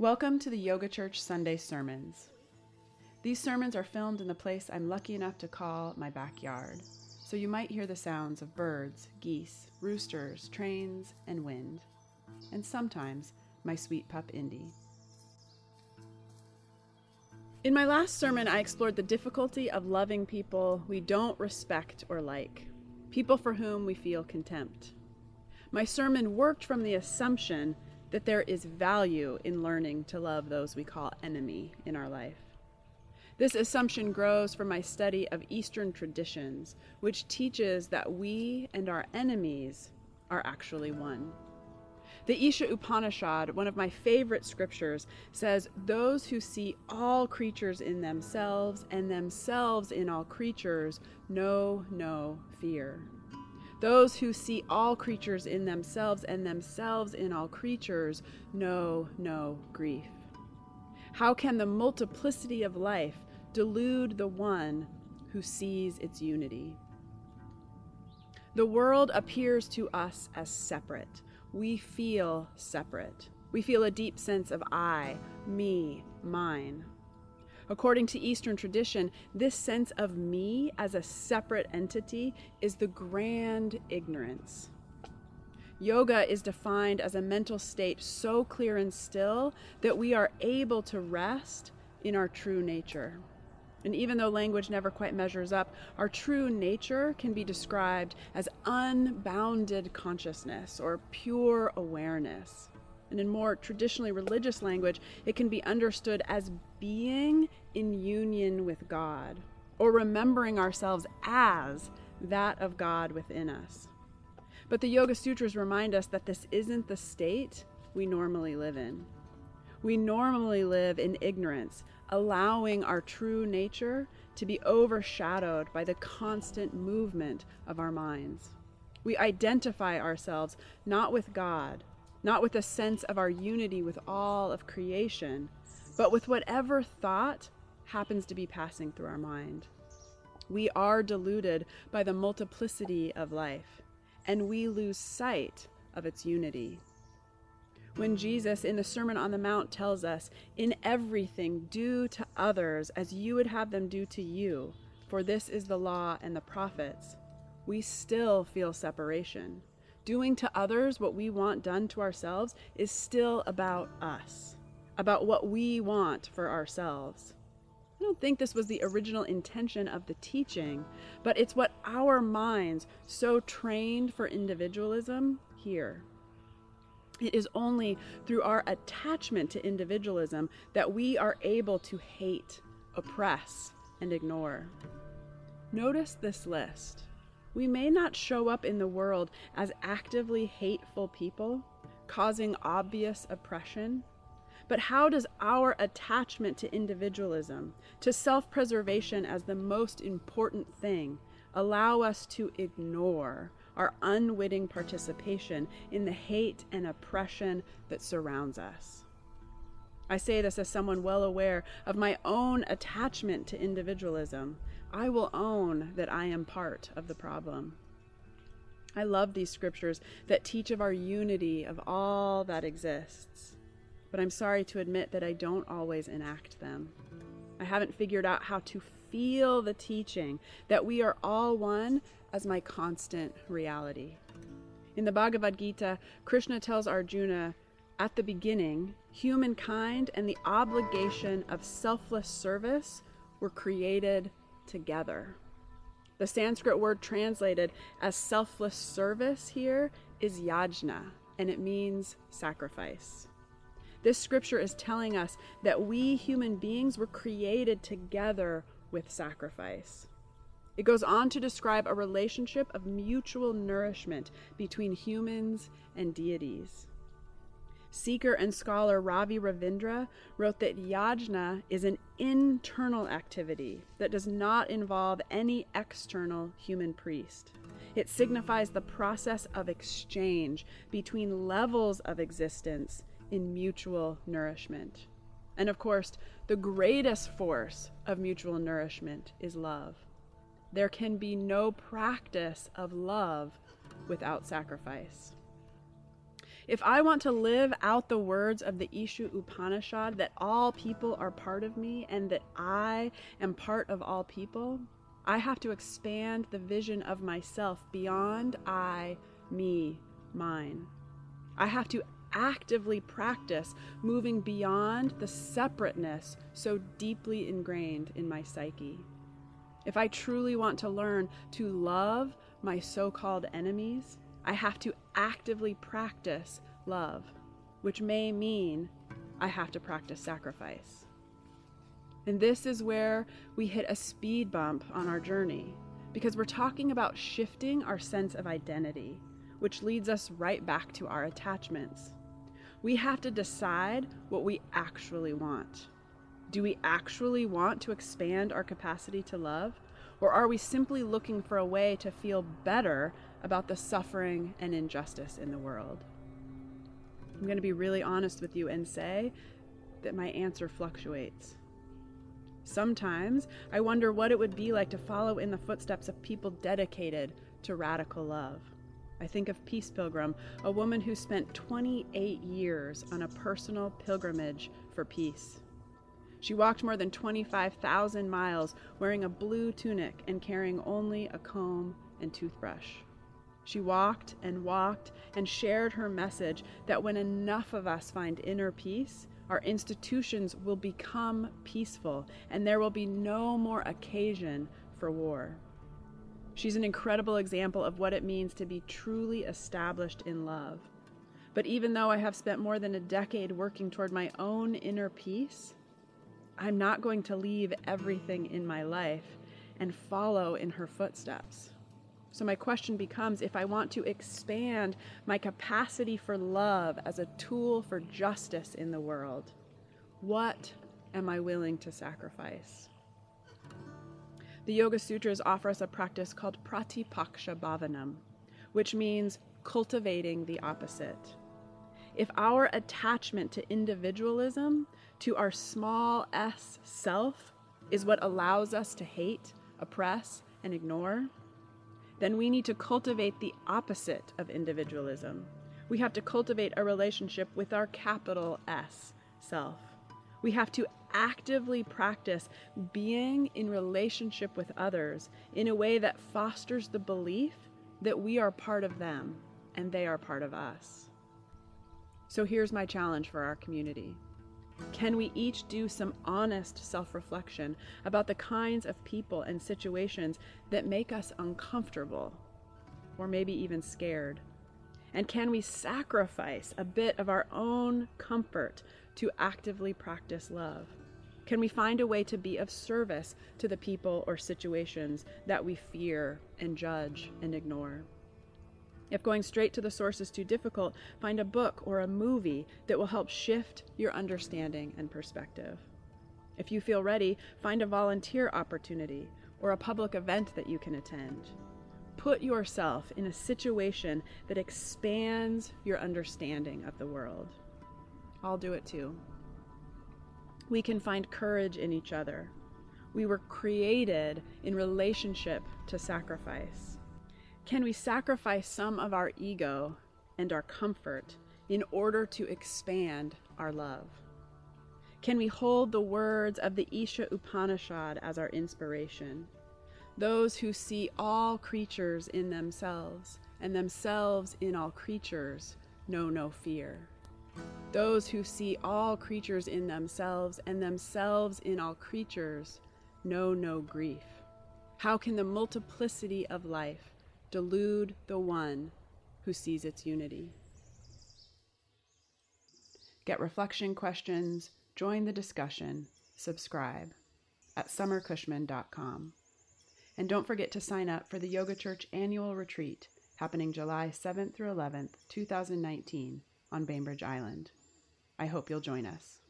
Welcome to the Yoga Church Sunday Sermons. These sermons are filmed in the place I'm lucky enough to call my backyard, so you might hear the sounds of birds, geese, roosters, trains, and wind, and sometimes my sweet pup Indy. In my last sermon, I explored the difficulty of loving people we don't respect or like, people for whom we feel contempt. My sermon worked from the assumption that there is value in learning to love those we call enemy in our life. This assumption grows from my study of Eastern traditions, which teaches that we and our enemies are actually one. The Isha Upanishad, one of my favorite scriptures, says, Those who see all creatures in themselves and themselves in all creatures know no fear. Those who see all creatures in themselves and themselves in all creatures know no grief. How can the multiplicity of life delude the one who sees its unity? The world appears to us as separate. We feel separate. We feel a deep sense of I, me, mine. According to Eastern tradition, this sense of me as a separate entity is the grand ignorance. Yoga is defined as a mental state so clear and still that we are able to rest in our true nature. And even though language never quite measures up, our true nature can be described as unbounded consciousness or pure awareness and in more traditionally religious language, it can be understood as being in union with God or remembering ourselves as that of God within us. But the Yoga Sutras remind us that this isn't the state we normally live in. We normally live in ignorance, allowing our true nature to be overshadowed by the constant movement of our minds. We identify ourselves not with God, not with a sense of our unity with all of creation, but with whatever thought happens to be passing through our mind. We are deluded by the multiplicity of life, and we lose sight of its unity. When Jesus in the Sermon on the Mount tells us, In everything do to others as you would have them do to you, for this is the law and the prophets, we still feel separation doing to others what we want done to ourselves is still about us, about what we want for ourselves. I don't think this was the original intention of the teaching, but it's what our minds, so trained for individualism, hear. It is only through our attachment to individualism that we are able to hate, oppress, and ignore. Notice this list. We may not show up in the world as actively hateful people, causing obvious oppression, but how does our attachment to individualism, to self preservation as the most important thing, allow us to ignore our unwitting participation in the hate and oppression that surrounds us? I say this as someone well aware of my own attachment to individualism I will own that I am part of the problem. I love these scriptures that teach of our unity of all that exists, but I'm sorry to admit that I don't always enact them. I haven't figured out how to feel the teaching that we are all one as my constant reality. In the Bhagavad Gita, Krishna tells Arjuna at the beginning, humankind and the obligation of selfless service were created together. The Sanskrit word translated as selfless service here is yajna, and it means sacrifice. This scripture is telling us that we human beings were created together with sacrifice. It goes on to describe a relationship of mutual nourishment between humans and deities. Seeker and scholar Ravi Ravindra wrote that yajna is an internal activity that does not involve any external human priest. It signifies the process of exchange between levels of existence in mutual nourishment. And of course, the greatest force of mutual nourishment is love. There can be no practice of love without sacrifice. If I want to live out the words of the Isha Upanishad that all people are part of me and that I am part of all people, I have to expand the vision of myself beyond I, me, mine. I have to actively practice moving beyond the separateness so deeply ingrained in my psyche. If I truly want to learn to love my so called enemies, I have to actively practice love, which may mean I have to practice sacrifice. And this is where we hit a speed bump on our journey because we're talking about shifting our sense of identity, which leads us right back to our attachments. We have to decide what we actually want. Do we actually want to expand our capacity to love? Or are we simply looking for a way to feel better about the suffering and injustice in the world? I'm going to be really honest with you and say that my answer fluctuates. Sometimes I wonder what it would be like to follow in the footsteps of people dedicated to radical love. I think of Peace Pilgrim, a woman who spent 28 years on a personal pilgrimage for peace. She walked more than 25,000 miles wearing a blue tunic and carrying only a comb and toothbrush. She walked and walked and shared her message that when enough of us find inner peace, our institutions will become peaceful and there will be no more occasion for war. She's an incredible example of what it means to be truly established in love. But even though I have spent more than a decade working toward my own inner peace, I'm not going to leave everything in my life and follow in her footsteps. So, my question becomes if I want to expand my capacity for love as a tool for justice in the world, what am I willing to sacrifice? The Yoga Sutras offer us a practice called Pratipaksha Bhavanam, which means cultivating the opposite. If our attachment to individualism, to our small s self, is what allows us to hate, oppress, and ignore, then we need to cultivate the opposite of individualism. We have to cultivate a relationship with our capital S self. We have to actively practice being in relationship with others in a way that fosters the belief that we are part of them and they are part of us. So here's my challenge for our community. Can we each do some honest self reflection about the kinds of people and situations that make us uncomfortable or maybe even scared? And can we sacrifice a bit of our own comfort to actively practice love? Can we find a way to be of service to the people or situations that we fear and judge and ignore? If going straight to the source is too difficult, find a book or a movie that will help shift your understanding and perspective. If you feel ready, find a volunteer opportunity or a public event that you can attend. Put yourself in a situation that expands your understanding of the world. I'll do it too. We can find courage in each other. We were created in relationship to sacrifice. Can we sacrifice some of our ego and our comfort in order to expand our love? Can we hold the words of the Isha Upanishad as our inspiration? Those who see all creatures in themselves and themselves in all creatures know no fear. Those who see all creatures in themselves and themselves in all creatures know no grief. How can the multiplicity of life delude the one who sees its unity. Get reflection questions, join the discussion, subscribe at summercushman.com. And don't forget to sign up for the Yoga Church annual retreat happening July 7th through 11th, 2019 on Bainbridge Island. I hope you'll join us.